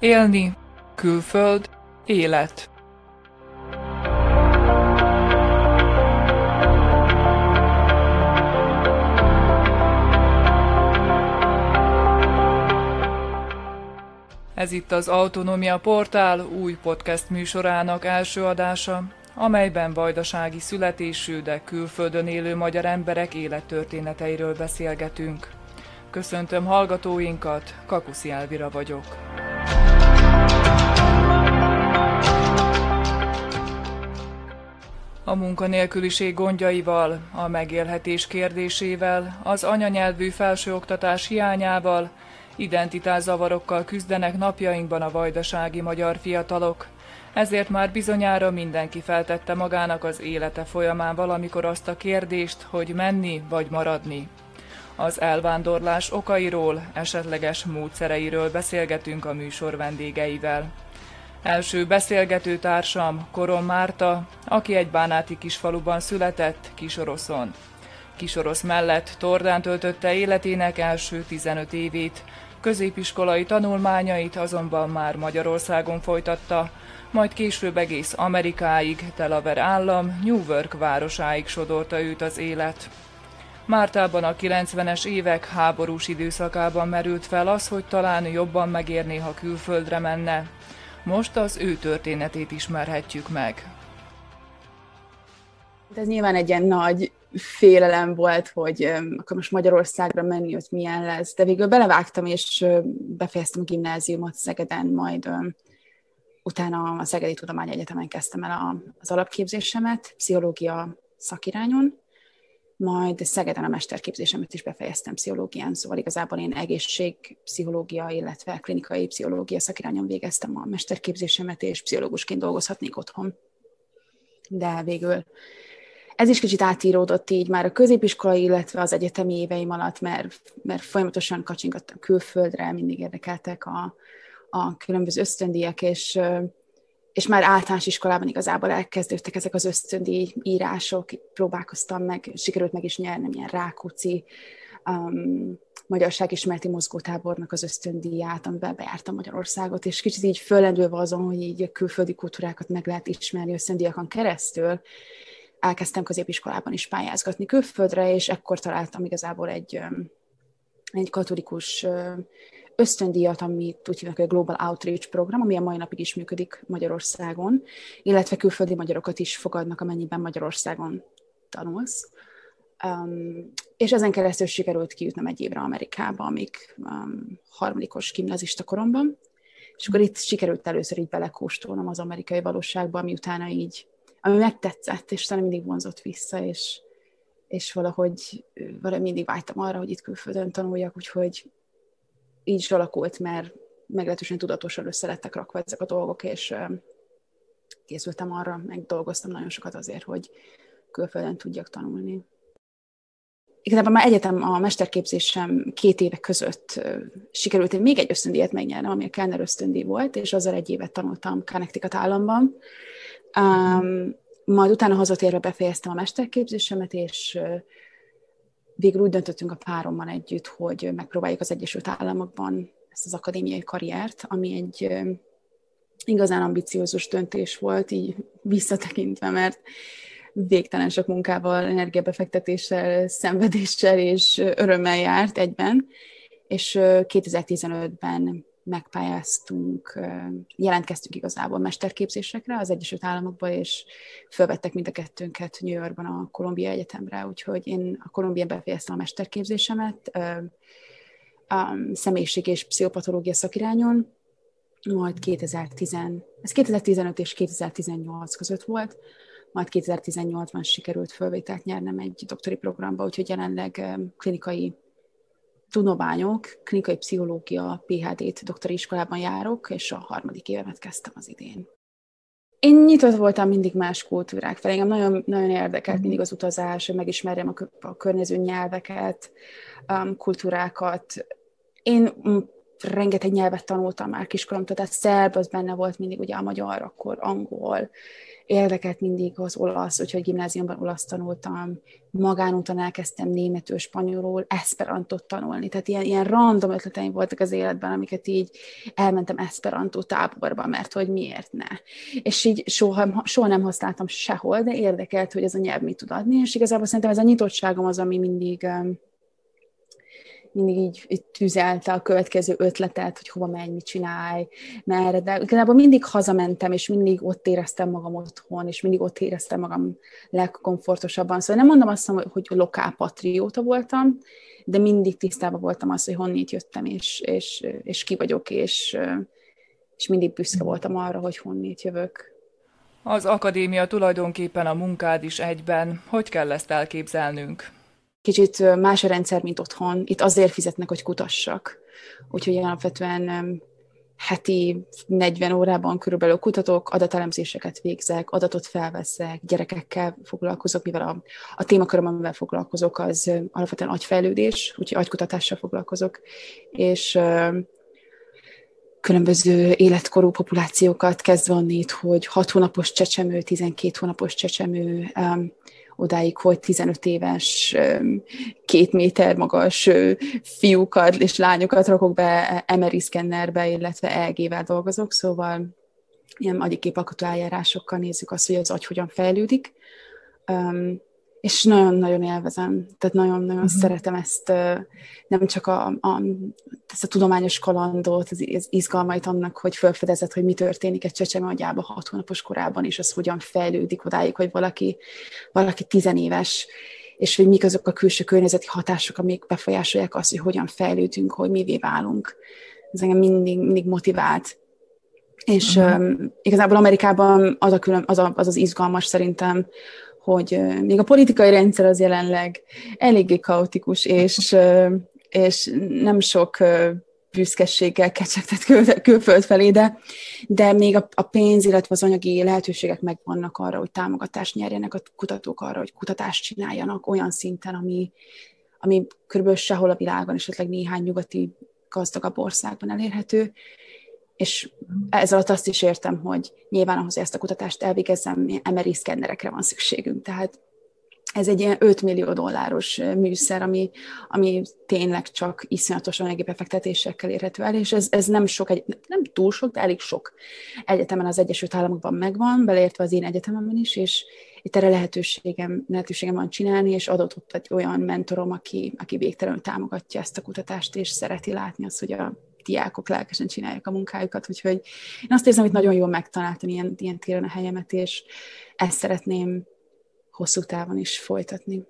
Élni, külföld, élet. Ez itt az Autonómia Portál új podcast műsorának első adása, amelyben vajdasági születésű, de külföldön élő magyar emberek élettörténeteiről beszélgetünk. Köszöntöm hallgatóinkat, Kakuszi Elvira vagyok. A munkanélküliség gondjaival, a megélhetés kérdésével, az anyanyelvű felsőoktatás hiányával, identitászavarokkal küzdenek napjainkban a vajdasági magyar fiatalok. Ezért már bizonyára mindenki feltette magának az élete folyamán valamikor azt a kérdést, hogy menni vagy maradni. Az elvándorlás okairól, esetleges módszereiről beszélgetünk a műsor vendégeivel. Első beszélgető társam Korom Márta, aki egy bánáti kisfaluban született, Kisoroszon. Kisorosz mellett Tordán töltötte életének első 15 évét, középiskolai tanulmányait azonban már Magyarországon folytatta, majd később egész Amerikáig, Delaware állam, Newark városáig sodorta őt az élet. Mártában a 90-es évek háborús időszakában merült fel az, hogy talán jobban megérné, ha külföldre menne. Most az ő történetét ismerhetjük meg. Ez nyilván egy ilyen nagy félelem volt, hogy akkor most Magyarországra menni, hogy milyen lesz. De végül belevágtam, és befejeztem a gimnáziumot Szegeden, majd utána a Szegedi Tudományegyetemen kezdtem el az alapképzésemet, pszichológia szakirányon, majd Szegeden a mesterképzésemet is befejeztem pszichológián, szóval igazából én egészségpszichológia, illetve klinikai pszichológia szakirányon végeztem a mesterképzésemet, és pszichológusként dolgozhatnék otthon. De végül ez is kicsit átíródott így már a középiskola, illetve az egyetemi éveim alatt, mert, mert folyamatosan kacsingattam külföldre, mindig érdekeltek a, a különböző ösztöndíjak, és és már általános iskolában igazából elkezdődtek ezek az ösztöndi írások, próbálkoztam meg, sikerült meg is nyernem ilyen Rákóczi um, Magyarság ismereti mozgótábornak az ösztöndíját, amiben bejártam Magyarországot, és kicsit így föllendülve azon, hogy így a külföldi kultúrákat meg lehet ismerni ösztöndíjakon keresztül, elkezdtem középiskolában is pályázgatni külföldre, és ekkor találtam igazából egy, egy katolikus ösztöndíjat, amit úgy hívnak, hogy a Global Outreach program, ami a mai napig is működik Magyarországon, illetve külföldi magyarokat is fogadnak, amennyiben Magyarországon tanulsz. Um, és ezen keresztül sikerült kijutnom egy évre Amerikába, amíg um, harmadikos gimnazista koromban, és akkor itt sikerült először így belekóstolnom az amerikai valóságba, ami utána így, ami megtetszett, és talán mindig vonzott vissza, és, és valahogy, valahogy mindig vágytam arra, hogy itt külföldön tanuljak, úgyhogy így is alakult, mert meglehetősen tudatosan össze lettek rakva ezek a dolgok, és készültem arra, meg dolgoztam nagyon sokat azért, hogy külföldön tudjak tanulni. Igazából már egyetem a mesterképzésem két éve között sikerült én még egy ösztöndíjat megnyernem, ami a Kellner ösztöndíj volt, és azzal egy évet tanultam Connecticut államban. Um, majd utána hazatérve befejeztem a mesterképzésemet, és végül úgy döntöttünk a párommal együtt, hogy megpróbáljuk az Egyesült Államokban ezt az akadémiai karriert, ami egy igazán ambiciózus döntés volt, így visszatekintve, mert végtelen sok munkával, energiabefektetéssel, szenvedéssel és örömmel járt egyben, és 2015-ben megpályáztunk, jelentkeztünk igazából mesterképzésekre az Egyesült Államokba, és felvettek mind a kettőnket New Yorkban a Columbia Egyetemre, úgyhogy én a Columbia befejeztem a mesterképzésemet, a személyiség és pszichopatológia szakirányon, majd 2010, ez 2015 és 2018 között volt, majd 2018-ban sikerült fölvételt nyernem egy doktori programba, úgyhogy jelenleg klinikai tudományok, klinikai pszichológia, PHD-t doktori iskolában járok, és a harmadik évemet kezdtem az idén. Én nyitott voltam mindig más kultúrák felé. Engem nagyon, nagyon érdekelt mhm. mindig az utazás, hogy megismerjem a, a környező nyelveket, um, kultúrákat. Én rengeteg nyelvet tanultam már kiskoromtól, tehát szerb, az benne volt mindig ugye a magyar, akkor angol, érdekelt mindig az olasz, úgyhogy gimnáziumban olasz tanultam, magánúton elkezdtem németül, spanyolul, esperantot tanulni, tehát ilyen, ilyen random ötleteim voltak az életben, amiket így elmentem esperantó táborba, mert hogy miért ne. És így soha, soha nem használtam sehol, de érdekelt, hogy ez a nyelv mit tud adni, és igazából szerintem ez a nyitottságom az, ami mindig mindig így, így tüzelte a következő ötletet, hogy hova menj, mit csinálj, merre, de igazából mindig hazamentem, és mindig ott éreztem magam otthon, és mindig ott éreztem magam legkomfortosabban. Szóval nem mondom azt, hogy, hogy lokál patrióta voltam, de mindig tisztában voltam az, hogy honnét jöttem, és, és, és ki vagyok, és, és mindig büszke voltam arra, hogy honnét jövök. Az akadémia tulajdonképpen a munkád is egyben. Hogy kell ezt elképzelnünk? Kicsit más a rendszer, mint otthon. Itt azért fizetnek, hogy kutassak. Úgyhogy alapvetően heti 40 órában körülbelül kutatok, adatelemzéseket végzek, adatot felveszek, gyerekekkel foglalkozok, mivel a, a témaköröm, amivel foglalkozok, az alapvetően agyfejlődés, úgyhogy agykutatással foglalkozok, és különböző életkorú populációkat kezdve onnét, hogy 6 hónapos csecsemő, 12 hónapos csecsemő, odáig, hogy 15 éves, két méter magas fiúkat és lányokat rakok be MRI szkennerbe, illetve EG-vel dolgozok, szóval ilyen agyiképalkotó eljárásokkal nézzük azt, hogy az agy hogyan fejlődik és nagyon-nagyon élvezem, tehát nagyon-nagyon uh-huh. szeretem ezt, nem csak a, a, ezt a tudományos kalandot, az, az izgalmait annak, hogy felfedezett, hogy mi történik egy csecsemő agyában hat hónapos korában, és az hogyan fejlődik odáig, hogy valaki, valaki tizenéves, és hogy mik azok a külső környezeti hatások, amik befolyásolják azt, hogy hogyan fejlődünk, hogy mivé válunk. Ez engem mindig, mindig motivált. És uh-huh. um, igazából Amerikában az, a külön, az, a, az az izgalmas szerintem, hogy még a politikai rendszer az jelenleg eléggé kaotikus, és, és nem sok büszkeséggel kecsegtet kül, külföld felé, de, de még a, a pénz, illetve az anyagi lehetőségek megvannak arra, hogy támogatást nyerjenek a kutatók arra, hogy kutatást csináljanak olyan szinten, ami, ami körülbelül sehol a világon, esetleg néhány nyugati gazdagabb országban elérhető, és ez alatt azt is értem, hogy nyilván ahhoz, hogy ezt a kutatást elvégezzem, MRI szkennerekre van szükségünk. Tehát ez egy ilyen 5 millió dolláros műszer, ami, ami tényleg csak iszonyatosan energiabefektetésekkel érhető el, és ez, ez nem sok, egy, nem túl sok, de elég sok egyetemen az Egyesült Államokban megvan, beleértve az én egyetememben is, és itt erre lehetőségem, lehetőségem van csinálni, és adott ott egy olyan mentorom, aki, aki végtelenül támogatja ezt a kutatást, és szereti látni azt, hogy a diákok lelkesen csinálják a munkájukat, úgyhogy én azt érzem, hogy nagyon jól megtaláltam ilyen, ilyen téren a helyemet, és ezt szeretném hosszú távon is folytatni.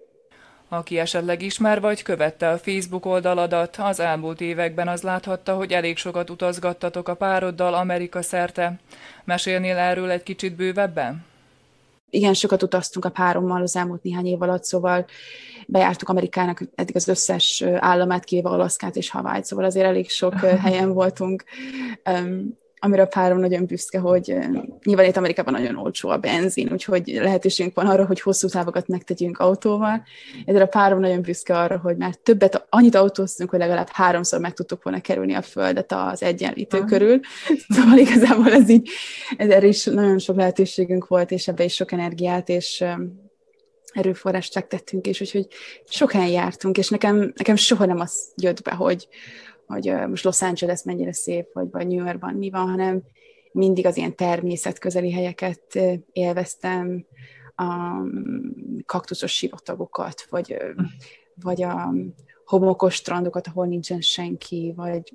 Aki esetleg ismer vagy követte a Facebook oldaladat, az elmúlt években az láthatta, hogy elég sokat utazgattatok a pároddal Amerika szerte. Mesélnél erről egy kicsit bővebben? Igen, sokat utaztunk a párommal az elmúlt néhány év alatt, szóval bejártuk Amerikának eddig az összes államát, kivéve Alaszkát és Hawaii, szóval azért elég sok helyen voltunk amire a párom nagyon büszke, hogy nyilván itt Amerikában nagyon olcsó a benzin, úgyhogy lehetőségünk van arra, hogy hosszú távokat megtegyünk autóval. Ezért a párom nagyon büszke arra, hogy már többet, annyit autóztunk, hogy legalább háromszor meg tudtuk volna kerülni a földet az egyenlítő uh-huh. körül. Szóval igazából ez így, ez erre is nagyon sok lehetőségünk volt, és ebbe is sok energiát, és erőforrást fektettünk, és úgyhogy sok helyen jártunk, és nekem, nekem soha nem az jött be, hogy, hogy most Los Angeles mennyire szép, vagy, vagy New Yorkban mi van, hanem mindig az ilyen természetközeli helyeket élveztem, a kaktuszos sivatagokat, vagy, vagy a homokos strandokat, ahol nincsen senki, vagy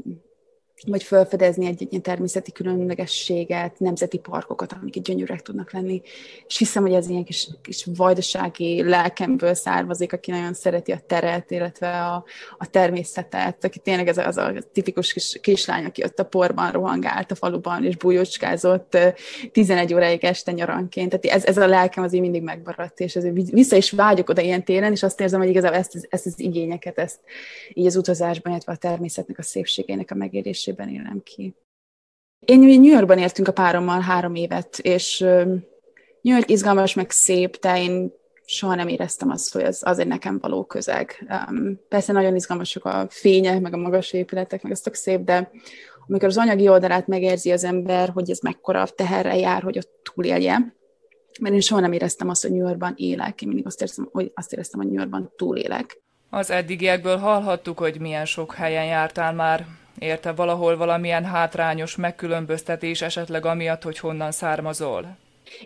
vagy felfedezni egy, egy természeti különlegességet, nemzeti parkokat, amik gyönyörűek tudnak lenni. És hiszem, hogy ez ilyen kis, kis vajdasági lelkemből származik, aki nagyon szereti a teret, illetve a, a természetet, aki tényleg ez az a tipikus kis, kislány, aki ott a porban rohangált a faluban, és bújócskázott 11 óráig este nyaranként. Tehát ez, ez a lelkem azért mindig megmaradt, és ezért vissza is vágyok oda ilyen téren, és azt érzem, hogy igazából ezt, ezt az igényeket, ezt így az utazásban, illetve a természetnek a szépségének a megérés élésében élem ki. Én New Yorkban értünk a párommal három évet, és New York izgalmas, meg szép, de én soha nem éreztem azt, hogy az azért nekem való közeg. Persze nagyon izgalmasok a fények, meg a magas épületek, meg ez tök szép, de amikor az anyagi oldalát megérzi az ember, hogy ez mekkora teherre jár, hogy ott túlélje, mert én soha nem éreztem azt, hogy New Yorkban élek. Én mindig azt éreztem, hogy, azt éreztem, hogy New Yorkban túlélek. Az eddigiekből hallhattuk, hogy milyen sok helyen jártál már. Érte valahol valamilyen hátrányos megkülönböztetés esetleg amiatt, hogy honnan származol?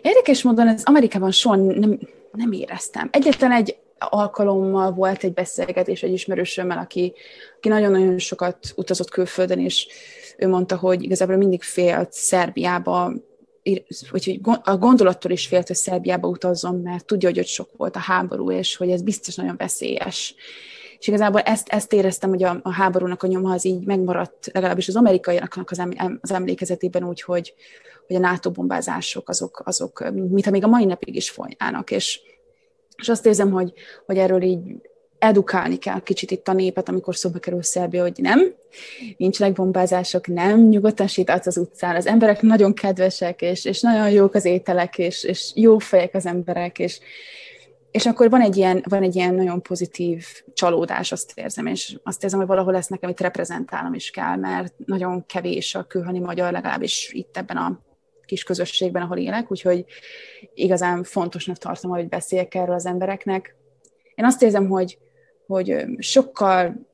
Érdekes módon ez Amerikában soha nem, nem éreztem. Egyetlen egy alkalommal volt egy beszélgetés egy ismerősömmel, aki, aki nagyon-nagyon sokat utazott külföldön, és ő mondta, hogy igazából mindig félt Szerbiába, hogy a gondolattól is félt, hogy Szerbiába utazzon, mert tudja, hogy ott sok volt a háború, és hogy ez biztos nagyon veszélyes. És igazából ezt, ezt éreztem, hogy a, a háborúnak a nyoma az így megmaradt, legalábbis az amerikaiaknak az, az emlékezetében úgy, hogy, hogy a NATO bombázások azok, azok mint még a mai napig is folynának, és, és azt érzem, hogy, hogy erről így edukálni kell kicsit itt a népet, amikor szóba kerül Szerbia, hogy nem, nincsenek bombázások, nem, nyugodtan sétálsz az utcán, az emberek nagyon kedvesek, és, és nagyon jók az ételek, és, és jó fejek az emberek, és, és akkor van egy, ilyen, van egy ilyen nagyon pozitív csalódás, azt érzem, és azt érzem, hogy valahol ezt nekem itt reprezentálnom is kell, mert nagyon kevés a külhani magyar, legalábbis itt ebben a kis közösségben, ahol élek, úgyhogy igazán fontosnak tartom, hogy beszéljek erről az embereknek. Én azt érzem, hogy, hogy sokkal,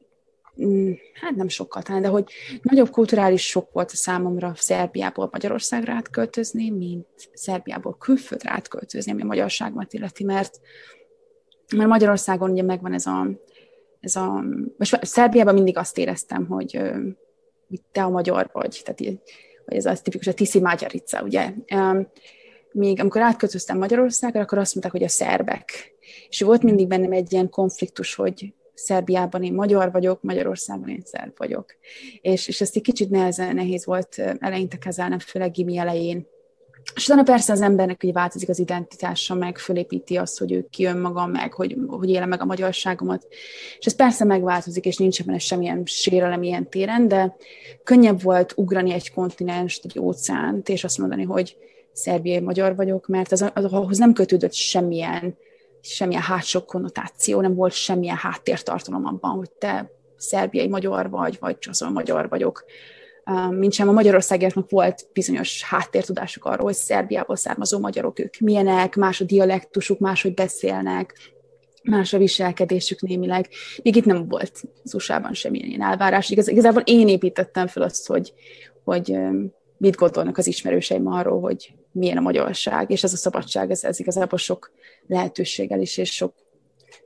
mm, hát nem sokkal talán, de hogy nagyobb kulturális sok volt a számomra Szerbiából Magyarországra átköltözni, mint Szerbiából külföldre átköltözni, ami a magyarságomat illeti, mert, mert Magyarországon ugye megvan ez a, ez a, most Szerbiában mindig azt éreztem, hogy, hogy te a magyar vagy, tehát vagy ez az tipikus, a tiszi magyarica, ugye. Míg amikor átköltöztem Magyarországra, akkor azt mondták, hogy a szerbek. És volt mindig bennem egy ilyen konfliktus, hogy Szerbiában én magyar vagyok, Magyarországon én szerb vagyok. És, és ezt egy kicsit nehezen, nehéz volt eleinte kezelnem, főleg gimi elején. És utána persze az embernek hogy változik az identitása, meg fölépíti azt, hogy ő ki önmaga, meg hogy, hogy élem meg a magyarságomat. És ez persze megváltozik, és nincs ebben semmilyen sérelem ilyen téren, de könnyebb volt ugrani egy kontinenst, egy óceánt, és azt mondani, hogy szerbiai magyar vagyok, mert az, az, ahhoz nem kötődött semmilyen, semmilyen hátsó konnotáció, nem volt semmilyen háttértartalom abban, hogy te szerbiai magyar vagy, vagy csaszol magyar vagyok mint sem a Magyarországiaknak volt bizonyos háttértudásuk arról, hogy Szerbiából származó magyarok ők milyenek, más a dialektusuk, máshogy beszélnek, más a viselkedésük némileg. Még itt nem volt az USA-ban semmilyen ilyen elvárás. Igaz, igazából én építettem fel azt, hogy, hogy mit gondolnak az ismerőseim arról, hogy milyen a magyarság, és ez a szabadság, ez, ez igazából sok lehetőséggel is, és sok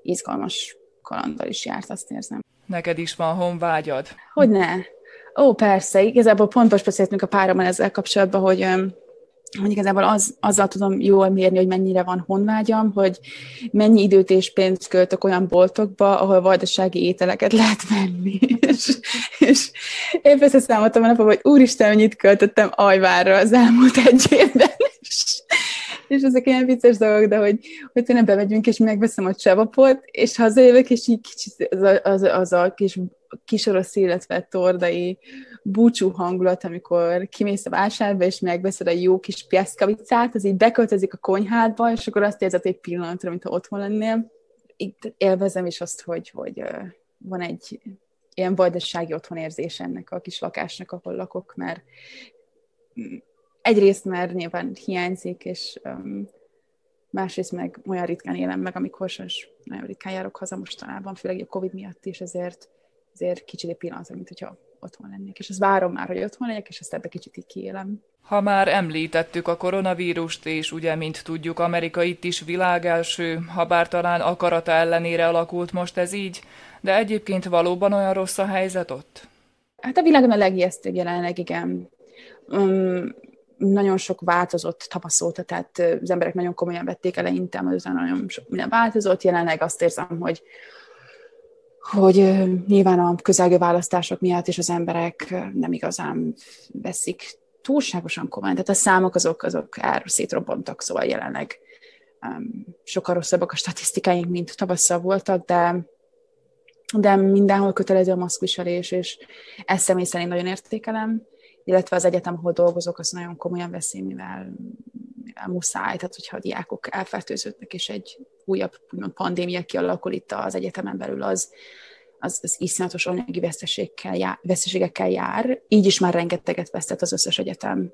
izgalmas kalandal is járt, azt érzem. Neked is van honvágyad? Hogy ne? Ó, persze, igazából pont most beszéltünk a párommal ezzel kapcsolatban, hogy hogy igazából az, azzal tudom jól mérni, hogy mennyire van honvágyam, hogy mennyi időt és pénzt költök olyan boltokba, ahol vajdasági ételeket lehet venni. és, és én persze számoltam a napom, hogy úristen, mennyit költöttem ajvárra az elmúlt egy évben. És, ezek ilyen vicces dolgok, de hogy, hogy tényleg bemegyünk, és megveszem a csevapot, és hazajövök, és így kicsit az a, az, az a kis kisorosz, illetve tordai búcsú hangulat, amikor kimész a vásárba, és megveszed a jó kis piaszkavicát, az így beköltözik a konyhádba, és akkor azt érzed egy pillanatra, mintha otthon lennél. Itt élvezem is azt, hogy, hogy van egy ilyen vajdasági otthonérzés ennek a kis lakásnak, ahol lakok, mert mm, egyrészt, mert nyilván hiányzik, és um, másrészt meg olyan ritkán élem meg, amikor sajnos nagyon ritkán járok haza mostanában, főleg a Covid miatt is, ezért ezért kicsit egy pillanatra, mint hogyha otthon lennék. És azt várom már, hogy otthon legyek, és ezt ebbe kicsit így kiélem. Ha már említettük a koronavírust, és ugye, mint tudjuk, Amerika itt is világelső, ha bár talán akarata ellenére alakult most ez így, de egyébként valóban olyan rossz a helyzet ott? Hát a világon a legijesztőbb jelenleg, igen. Um, nagyon sok változott tapasztalta, tehát az emberek nagyon komolyan vették eleinte, mert nagyon sok minden változott. Jelenleg azt érzem, hogy hogy nyilván a közelgő választások miatt is az emberek nem igazán veszik túlságosan komolyan. Tehát a számok azok, azok ár szétrobbantak, szóval jelenleg um, sokkal rosszabbak a statisztikáink, mint tavasszal voltak, de, de mindenhol kötelező a maszkviselés, és ezt személy szerint nagyon értékelem, illetve az egyetem, ahol dolgozok, az nagyon komolyan veszi, mivel muszáj, tehát hogyha a diákok elfertőződnek, és egy újabb úgymond pandémia kialakul itt az egyetemen belül, az, az, az iszonyatos anyagi veszteségekkel jár, veszteségekkel jár. Így is már rengeteget vesztett az összes egyetem.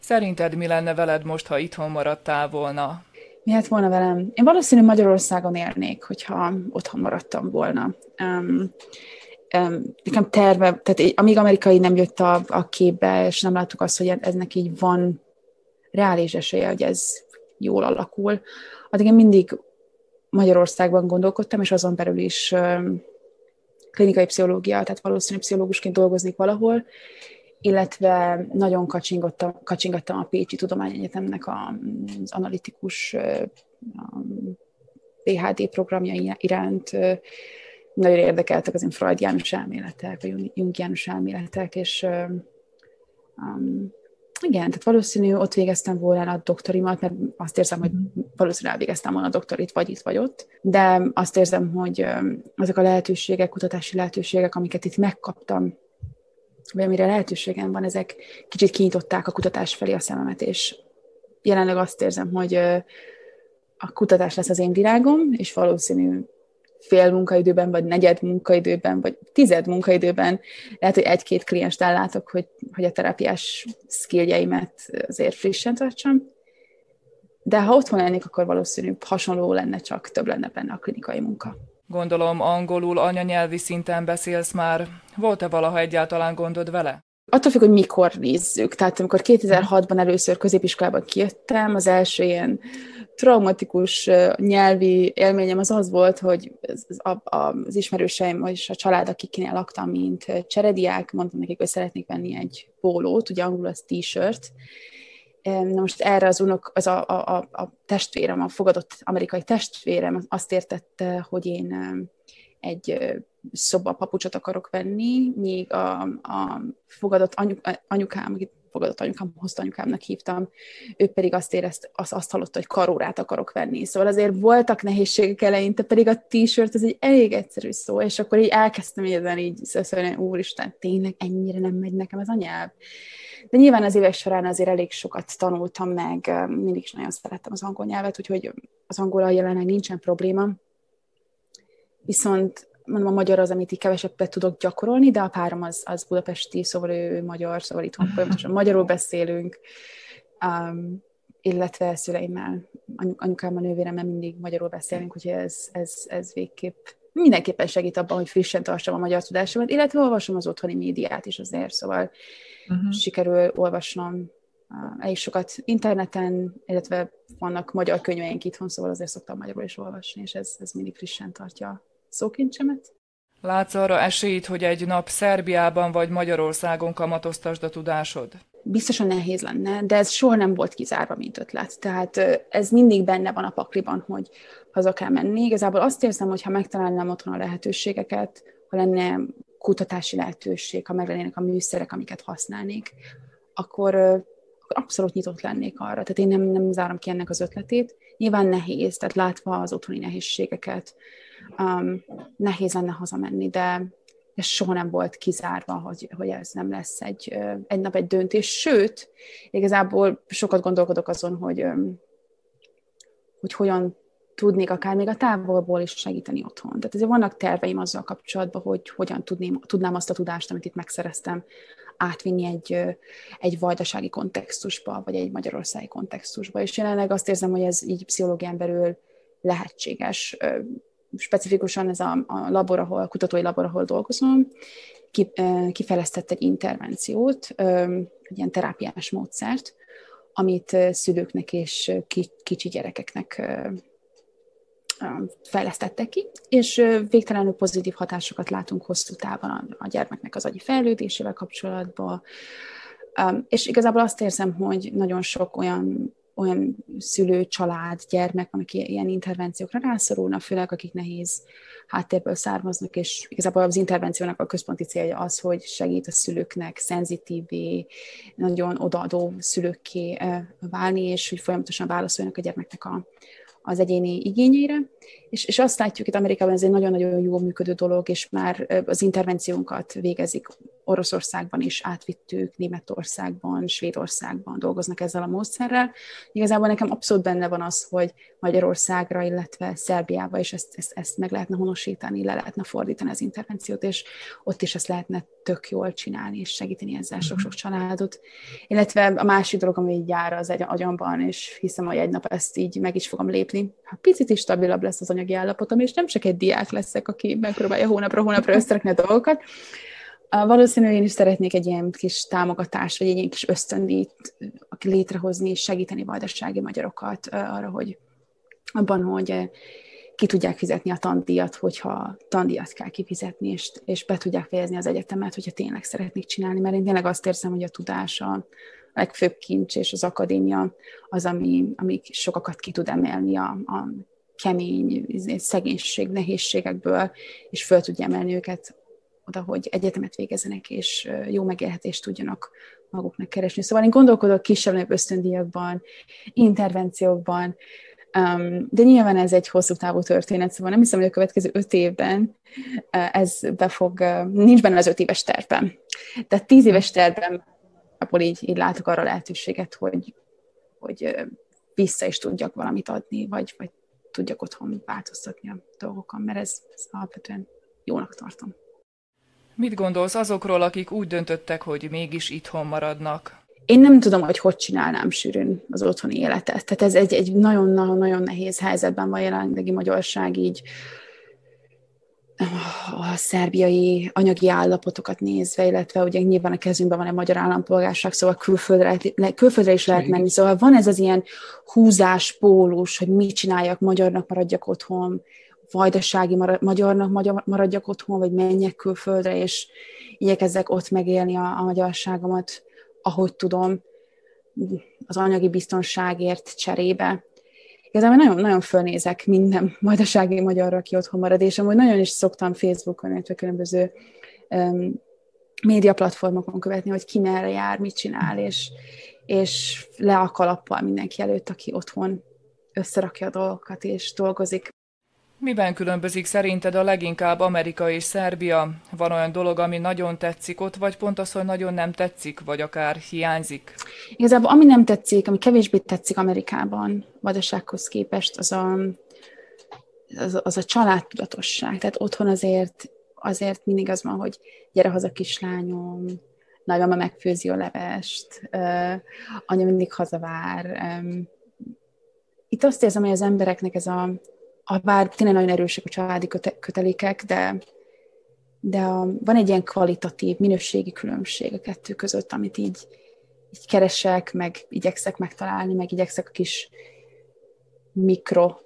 Szerinted mi lenne veled most, ha itthon maradtál volna? Mi lett volna velem? Én valószínűleg Magyarországon élnék, hogyha otthon maradtam volna. Um, um, nekem terve, tehát amíg amerikai nem jött a, a képbe, és nem láttuk azt, hogy eznek így van reális esélye, hogy ez jól alakul, addig én mindig Magyarországban gondolkodtam, és azon belül is klinikai pszichológia, tehát valószínűleg pszichológusként dolgoznék valahol, illetve nagyon kacsingattam, kacsingattam a Pécsi Tudományegyetemnek az analitikus PHD programja iránt. Nagyon érdekeltek az én freudiánus elméletek, vagy jungiánus elméletek, és igen, tehát valószínű ott végeztem volna a doktorimat, mert azt érzem, hogy valószínűleg elvégeztem volna a doktorit, vagy itt, vagy ott, de azt érzem, hogy azok a lehetőségek, kutatási lehetőségek, amiket itt megkaptam, vagy amire lehetőségem van, ezek kicsit kinyitották a kutatás felé a szememet, és jelenleg azt érzem, hogy a kutatás lesz az én világom, és valószínű fél munkaidőben, vagy negyed munkaidőben, vagy tized munkaidőben lehet, hogy egy-két klienst ellátok, hogy, hogy a terápiás skilljeimet azért frissen tartsam. De ha otthon lennék, akkor valószínű hasonló lenne, csak több lenne benne a klinikai munka. Gondolom angolul anyanyelvi szinten beszélsz már. Volt-e valaha egyáltalán gondod vele? Attól függ, hogy mikor nézzük. Tehát amikor 2006-ban először középiskolában kijöttem, az első ilyen traumatikus nyelvi élményem az az volt, hogy az, ismerőseim és a család, akiknél laktam, mint cserediák, mondtam nekik, hogy szeretnék venni egy pólót, ugye angolul az t-shirt, Na most erre az unok, az a, a, a testvérem, a fogadott amerikai testvérem azt értette, hogy én egy szoba papucsot akarok venni, míg a, a fogadott anyuk, anyukám, akit fogadott anyukám, hozta anyukámnak hívtam, ő pedig azt érezt, azt, azt hallotta, hogy karórát akarok venni. Szóval azért voltak nehézségek eleinte, pedig a t-shirt ez egy elég egyszerű szó, és akkor így elkezdtem ezen így szólni, úristen, tényleg ennyire nem megy nekem ez a nyelv. De nyilván az évek során azért elég sokat tanultam meg, mindig is nagyon szerettem az angol nyelvet, úgyhogy az angol jelenleg nincsen probléma. Viszont mondom, a magyar az, amit így kevesebbet tudok gyakorolni, de a párom az, az budapesti, szóval ő magyar, szóval itthon folyamatosan magyarul beszélünk, um, illetve szüleimmel, anyukámmal, nővéremmel mindig magyarul beszélünk, úgyhogy ez, ez, ez végképp mindenképpen segít abban, hogy frissen tartsam a magyar tudásomat, illetve olvasom az otthoni médiát is azért, szóval uh-huh. sikerül olvasnom uh, elég sokat interneten, illetve vannak magyar könyveink itthon, szóval azért szoktam magyarul is olvasni, és ez, ez mindig frissen tartja szókincsemet. Látsz arra esélyt, hogy egy nap Szerbiában vagy Magyarországon kamatoztasd a tudásod? Biztosan nehéz lenne, de ez soha nem volt kizárva, mint ötlet. Tehát ez mindig benne van a pakliban, hogy haza kell menni. Igazából azt érzem, hogy ha megtalálnám otthon a lehetőségeket, ha lenne kutatási lehetőség, ha meg lennének a műszerek, amiket használnék, akkor, akkor abszolút nyitott lennék arra. Tehát én nem, nem zárom ki ennek az ötletét. Nyilván nehéz, tehát látva az otthoni nehézségeket, um, nehéz lenne hazamenni, de ez soha nem volt kizárva, hogy, hogy ez nem lesz egy, egy nap egy döntés. Sőt, igazából sokat gondolkodok azon, hogy, hogy hogyan tudnék akár még a távolból is segíteni otthon. Tehát azért vannak terveim azzal kapcsolatban, hogy hogyan tudném, tudnám azt a tudást, amit itt megszereztem, átvinni egy, egy vajdasági kontextusba, vagy egy magyarországi kontextusba. És jelenleg azt érzem, hogy ez így pszichológián belül lehetséges specifikusan ez a, a labor, ahol, a kutatói labor, ahol dolgozom, ki, kifejlesztett egy intervenciót, egy ilyen terápiás módszert, amit szülőknek és kicsi gyerekeknek fejlesztettek ki, és végtelenül pozitív hatásokat látunk hosszú távon a gyermeknek az agyi fejlődésével kapcsolatban, és igazából azt érzem, hogy nagyon sok olyan olyan szülő, család, gyermek, amik ilyen intervenciókra rászorulnak, főleg akik nehéz háttérből származnak, és igazából az intervenciónak a központi célja az, hogy segít a szülőknek szenzitívé, nagyon odaadó szülőkké válni, és hogy folyamatosan válaszoljanak a gyermeknek a, az egyéni igényeire. És, és azt látjuk itt Amerikában, ez egy nagyon-nagyon jó működő dolog, és már az intervenciónkat végezik Oroszországban is átvittük, Németországban, Svédországban dolgoznak ezzel a módszerrel. Igazából nekem abszolút benne van az, hogy Magyarországra, illetve Szerbiába is ezt, ezt, ezt meg lehetne honosítani, le lehetne fordítani az intervenciót, és ott is ezt lehetne tök jól csinálni, és segíteni ezzel sok-sok mhm. családot. Illetve a másik dolog, ami így jár az egy agyamban, és hiszem, hogy egy nap ezt így meg is fogom lépni. Ha picit is stabilabb lesz az anyagi állapotom, és nem csak egy diák leszek, aki megpróbálja hónapra hónapra összerakni a dolgokat, Valószínűleg én is szeretnék egy ilyen kis támogatást, vagy egy ilyen kis ösztöndít létrehozni, és segíteni vajdasági magyarokat arra, hogy abban, hogy ki tudják fizetni a tandíjat, hogyha tandíjat kell kifizetni, és, és be tudják fejezni az egyetemet, hogyha tényleg szeretnék csinálni, mert én tényleg azt érzem, hogy a tudás a legfőbb kincs, és az akadémia az, ami, ami sokakat ki tud emelni a, a kemény szegénység, nehézségekből, és föl tudja emelni őket oda, hogy egyetemet végezzenek, és jó megélhetést tudjanak maguknak keresni. Szóval én gondolkodok kisebb ösztöndíjakban, intervenciókban, de nyilván ez egy hosszú távú történet, szóval nem hiszem, hogy a következő öt évben ez be fog, nincs benne az öt éves tervben. Tehát tíz éves tervben abból így, így látok arra lehetőséget, hogy, hogy vissza is tudjak valamit adni, vagy, vagy tudjak otthon változtatni a dolgokon, mert ez, ez alapvetően jónak tartom. Mit gondolsz azokról, akik úgy döntöttek, hogy mégis itthon maradnak? Én nem tudom, hogy hogy csinálnám sűrűn az otthoni életet. Tehát ez egy, egy nagyon-nagyon nehéz helyzetben van jelenlegi magyarság így a szerbiai anyagi állapotokat nézve, illetve ugye nyilván a kezünkben van egy magyar állampolgárság, szóval külföldre, külföldre is lehet menni. Szóval van ez az ilyen húzás, pólus, hogy mit csináljak, magyarnak maradjak otthon, vajdasági magyarnak maradjak otthon, vagy menjek külföldre, és igyekezzek ott megélni a, a magyarságomat, ahogy tudom, az anyagi biztonságért cserébe. Igazából nagyon, nagyon fölnézek minden vajdasági magyarra, aki otthon marad, és amúgy nagyon is szoktam Facebookon, illetve különböző um, médiaplatformokon követni, hogy ki merre jár, mit csinál, és, és le a kalappal mindenki előtt, aki otthon összerakja a dolgokat, és dolgozik. Miben különbözik szerinted a leginkább Amerika és Szerbia? Van olyan dolog, ami nagyon tetszik ott, vagy pont az, hogy nagyon nem tetszik, vagy akár hiányzik? Igazából ami nem tetszik, ami kevésbé tetszik Amerikában, vadasághoz képest, az a, az, az a családtudatosság. Tehát otthon azért, azért mindig az van, hogy gyere haza kislányom, nagymama megfőzi a levest, uh, anya mindig hazavár. Um, itt azt érzem, hogy az embereknek ez a a bár tényleg nagyon erősek a családi kötelékek, de, de a, van egy ilyen kvalitatív, minőségi különbség a kettő között, amit így, így keresek, meg igyekszek megtalálni, meg igyekszek a kis mikro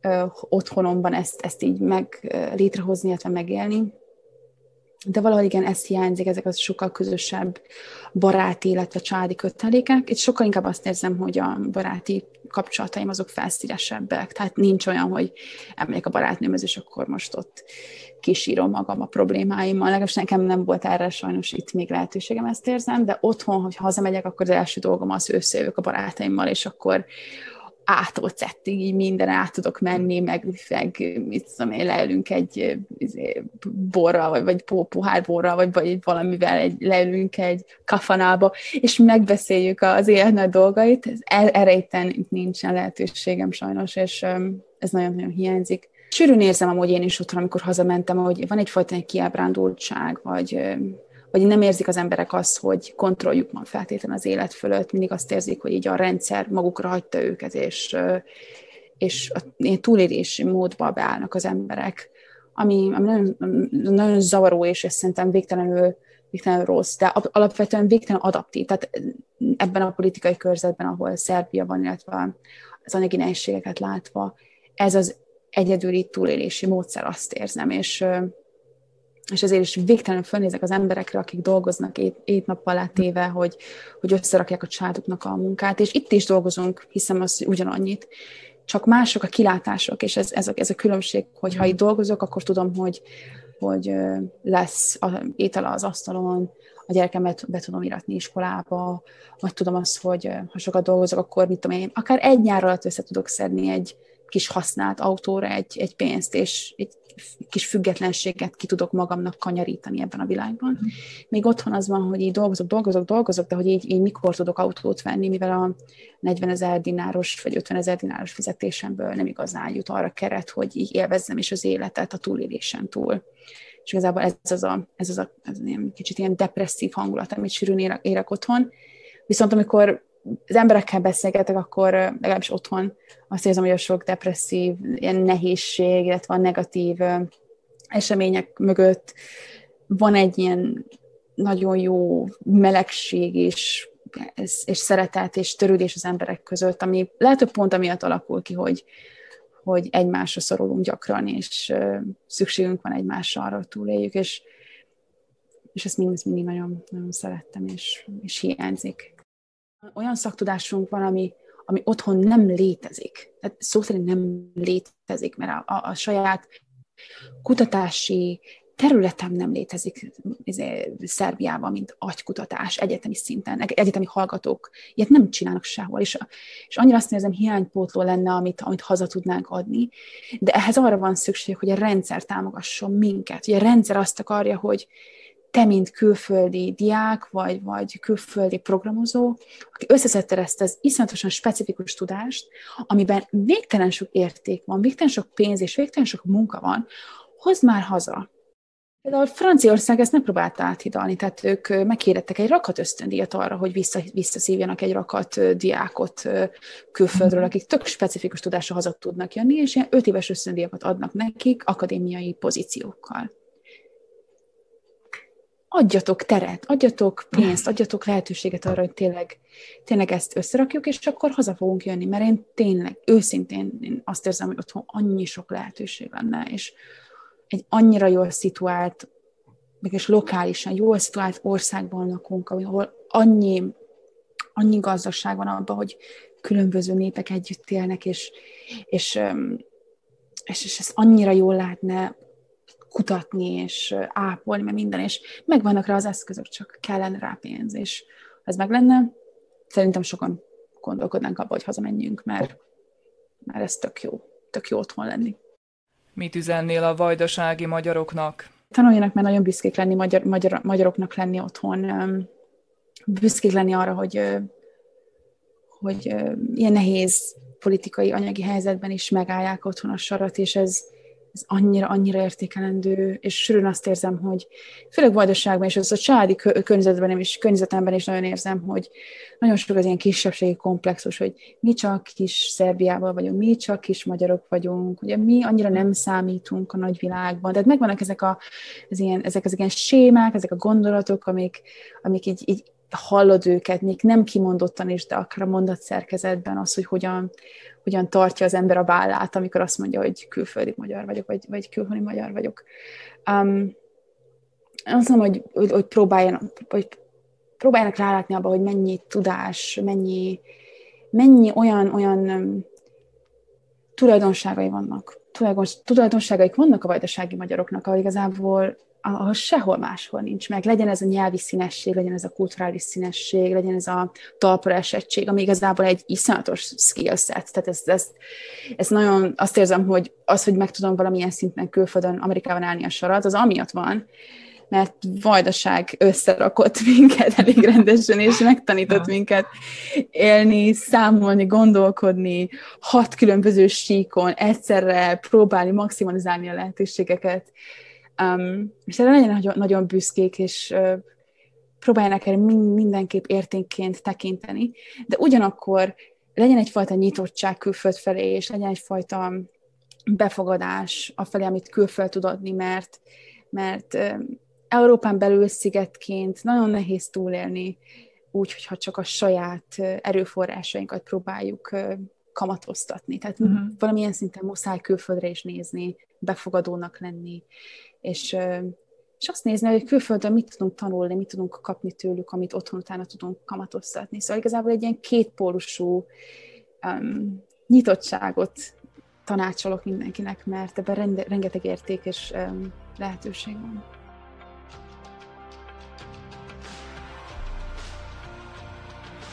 ö, otthonomban ezt, ezt így meg ö, létrehozni, illetve megélni. De valahogy igen, ez hiányzik, ezek az sokkal közösebb baráti, illetve családi kötelékek. Itt sokkal inkább azt érzem, hogy a baráti kapcsolataim azok felszínesebbek. Tehát nincs olyan, hogy emlék a barátnőmhez, és akkor most ott kisírom magam a problémáimmal. Legalábbis nekem nem volt erre sajnos itt még lehetőségem, ezt érzem, de otthon, hogy hazamegyek, akkor az első dolgom az összejövök a barátaimmal, és akkor ától cettig, így minden át tudok menni, meg, meg mit tudom én, leülünk egy izé, borral, vagy, vagy pohár borral, vagy, vagy valamivel egy, leülünk egy kafanába, és megbeszéljük az élet nagy dolgait. Ez, itt nincsen lehetőségem sajnos, és ez nagyon-nagyon hiányzik. Sűrűn érzem amúgy én is otthon, amikor hazamentem, hogy van egyfajta egy kiábrándultság, vagy vagy nem érzik az emberek azt, hogy kontrolljuk van feltétlenül az élet fölött, mindig azt érzik, hogy így a rendszer magukra hagyta őket, és, és a túlélési módba beállnak az emberek, ami, ami nagyon, nagyon zavaró, és ez szerintem végtelenül, végtelenül rossz, de alapvetően végtelenül adaptív. Tehát ebben a politikai körzetben, ahol Szerbia van, illetve az anyagi nehézségeket látva, ez az egyedüli túlélési módszer, azt érzem, és és ezért is végtelenül fölnézek az emberekre, akik dolgoznak ét, ét nappal látéve, hogy, hogy összerakják a családuknak a munkát, és itt is dolgozunk, hiszem az ugyanannyit, csak mások a kilátások, és ez, ez, a, ez a különbség, hogy ha itt dolgozok, akkor tudom, hogy, hogy lesz a étele az asztalon, a gyerekemet be tudom iratni iskolába, vagy tudom azt, hogy ha sokat dolgozok, akkor mit tudom én, akár egy nyár alatt össze tudok szedni egy kis használt autóra egy, egy pénzt, és egy kis függetlenséget ki tudok magamnak kanyarítani ebben a világban. Még otthon az van, hogy így dolgozok, dolgozok, dolgozok, de hogy így, így mikor tudok autót venni, mivel a 40 ezer dináros vagy 50 ezer dináros fizetésemből nem igazán jut arra keret, hogy így élvezzem is az életet a túlélésen túl. És igazából ez az a, ez az a ez ilyen, kicsit ilyen depresszív hangulat, amit sűrűn élek, élek otthon. Viszont amikor az emberekkel beszélgetek, akkor legalábbis otthon azt érzem, hogy a sok depresszív, ilyen nehézség, illetve a negatív események mögött van egy ilyen nagyon jó melegség és, és szeretet és törődés az emberek között, ami lehet, hogy pont amiatt alakul ki, hogy, hogy egymásra szorulunk gyakran, és szükségünk van egymásra arra, hogy túléljük, és, és ezt mindig, mindig nagyon, nagyon szerettem, és, és hiányzik. Olyan szaktudásunk van, ami, ami otthon nem létezik. Tehát szó szerint nem létezik, mert a, a, a saját kutatási területem nem létezik izé, Szerbiában, mint agykutatás egyetemi szinten, egyetemi hallgatók ilyet nem csinálnak sehol, és, és annyira azt érzem, hiánypótló lenne, amit, amit haza tudnánk adni, de ehhez arra van szükség, hogy a rendszer támogasson minket. Ugye a rendszer azt akarja, hogy te, mint külföldi diák, vagy, vagy külföldi programozó, aki összeszedte ezt az iszonyatosan specifikus tudást, amiben végtelen sok érték van, végtelen sok pénz és végtelen sok munka van, hozd már haza. Például Franciaország ezt nem próbálta áthidalni, tehát ők megkérdettek egy rakat ösztöndíjat arra, hogy vissza, visszaszívjanak egy rakat diákot külföldről, akik tök specifikus tudásra haza tudnak jönni, és ilyen öt éves ösztöndíjakat adnak nekik akadémiai pozíciókkal adjatok teret, adjatok pénzt, adjatok lehetőséget arra, hogy tényleg, tényleg ezt összerakjuk, és akkor haza fogunk jönni, mert én tényleg, őszintén én azt érzem, hogy otthon annyi sok lehetőség lenne, és egy annyira jól szituált, mégis lokálisan jól szituált országban lakunk, ahol annyi, annyi gazdaság van abban, hogy különböző népek együtt élnek, és, és, és, és ezt annyira jól lehetne kutatni és ápolni, mert minden, és megvannak rá az eszközök, csak kellene rá pénz, és ha ez meg lenne, szerintem sokan gondolkodnánk abba, hogy hazamenjünk, mert, mert ez tök jó, tök jó otthon lenni. Mit üzennél a vajdasági magyaroknak? Tanuljanak mert nagyon büszkék lenni, magyar, magyar, magyaroknak lenni otthon, büszkék lenni arra, hogy, hogy ilyen nehéz politikai, anyagi helyzetben is megállják otthon a sarat, és ez, ez annyira, annyira értékelendő, és sűrűn azt érzem, hogy főleg vajdaságban, és az a családi környezetben is, környezetemben is nagyon érzem, hogy nagyon sok az ilyen kisebbségi komplexus, hogy mi csak kis Szerbiában vagyunk, mi csak kis magyarok vagyunk, ugye mi annyira nem számítunk a nagyvilágban, tehát megvannak ezek, a, ez ilyen, ezek az ilyen sémák, ezek a gondolatok, amik, amik így, így hallod őket, még nem kimondottan is, de akár a mondatszerkezetben az, hogy hogyan, hogyan tartja az ember a vállát, amikor azt mondja, hogy külföldi magyar vagyok, vagy, vagy külföldi magyar vagyok. Um, azt mondom, hogy, hogy, hogy, próbáljanak, hogy próbáljanak rálátni abba, hogy mennyi tudás, mennyi, mennyi olyan, olyan um, tulajdonságai vannak. Tulajdonságaik vannak a vajdasági magyaroknak, ahol igazából ahol sehol máshol nincs meg. Legyen ez a nyelvi színesség, legyen ez a kulturális színesség, legyen ez a talpra esettség, ami igazából egy iszonyatos skill set. Tehát ez, ez, ez nagyon, azt érzem, hogy az, hogy meg tudom valamilyen szinten külföldön, Amerikában állni a sarat, az amiatt van, mert vajdaság összerakott minket elég rendesen, és megtanított minket élni, számolni, gondolkodni, hat különböző síkon, egyszerre próbálni maximalizálni a lehetőségeket Um, és erre legyen nagyon, nagyon büszkék, és uh, próbáljanak erre mindenképp értékként tekinteni, de ugyanakkor legyen egyfajta nyitottság külföld felé, és legyen egyfajta befogadás a felé, amit külföld tud adni, mert, mert uh, Európán belül szigetként nagyon nehéz túlélni, úgy, hogyha csak a saját erőforrásainkat próbáljuk kamatoztatni. Tehát uh-huh. valamilyen szinten muszáj külföldre is nézni, befogadónak lenni, és, és azt nézni, hogy külföldön mit tudunk tanulni, mit tudunk kapni tőlük, amit otthon utána tudunk kamatoztatni. Szóval igazából egy ilyen kétpólusú um, nyitottságot tanácsolok mindenkinek, mert ebben rende, rengeteg érték és um, lehetőség van.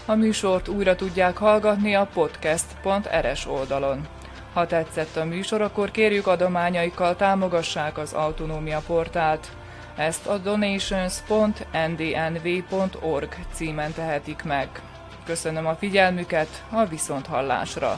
A műsort újra tudják hallgatni a podcast.rs oldalon. Ha tetszett a műsor, akkor kérjük adományaikkal támogassák az Autonómia portált. Ezt a donations.ndnv.org címen tehetik meg. Köszönöm a figyelmüket, a viszonthallásra!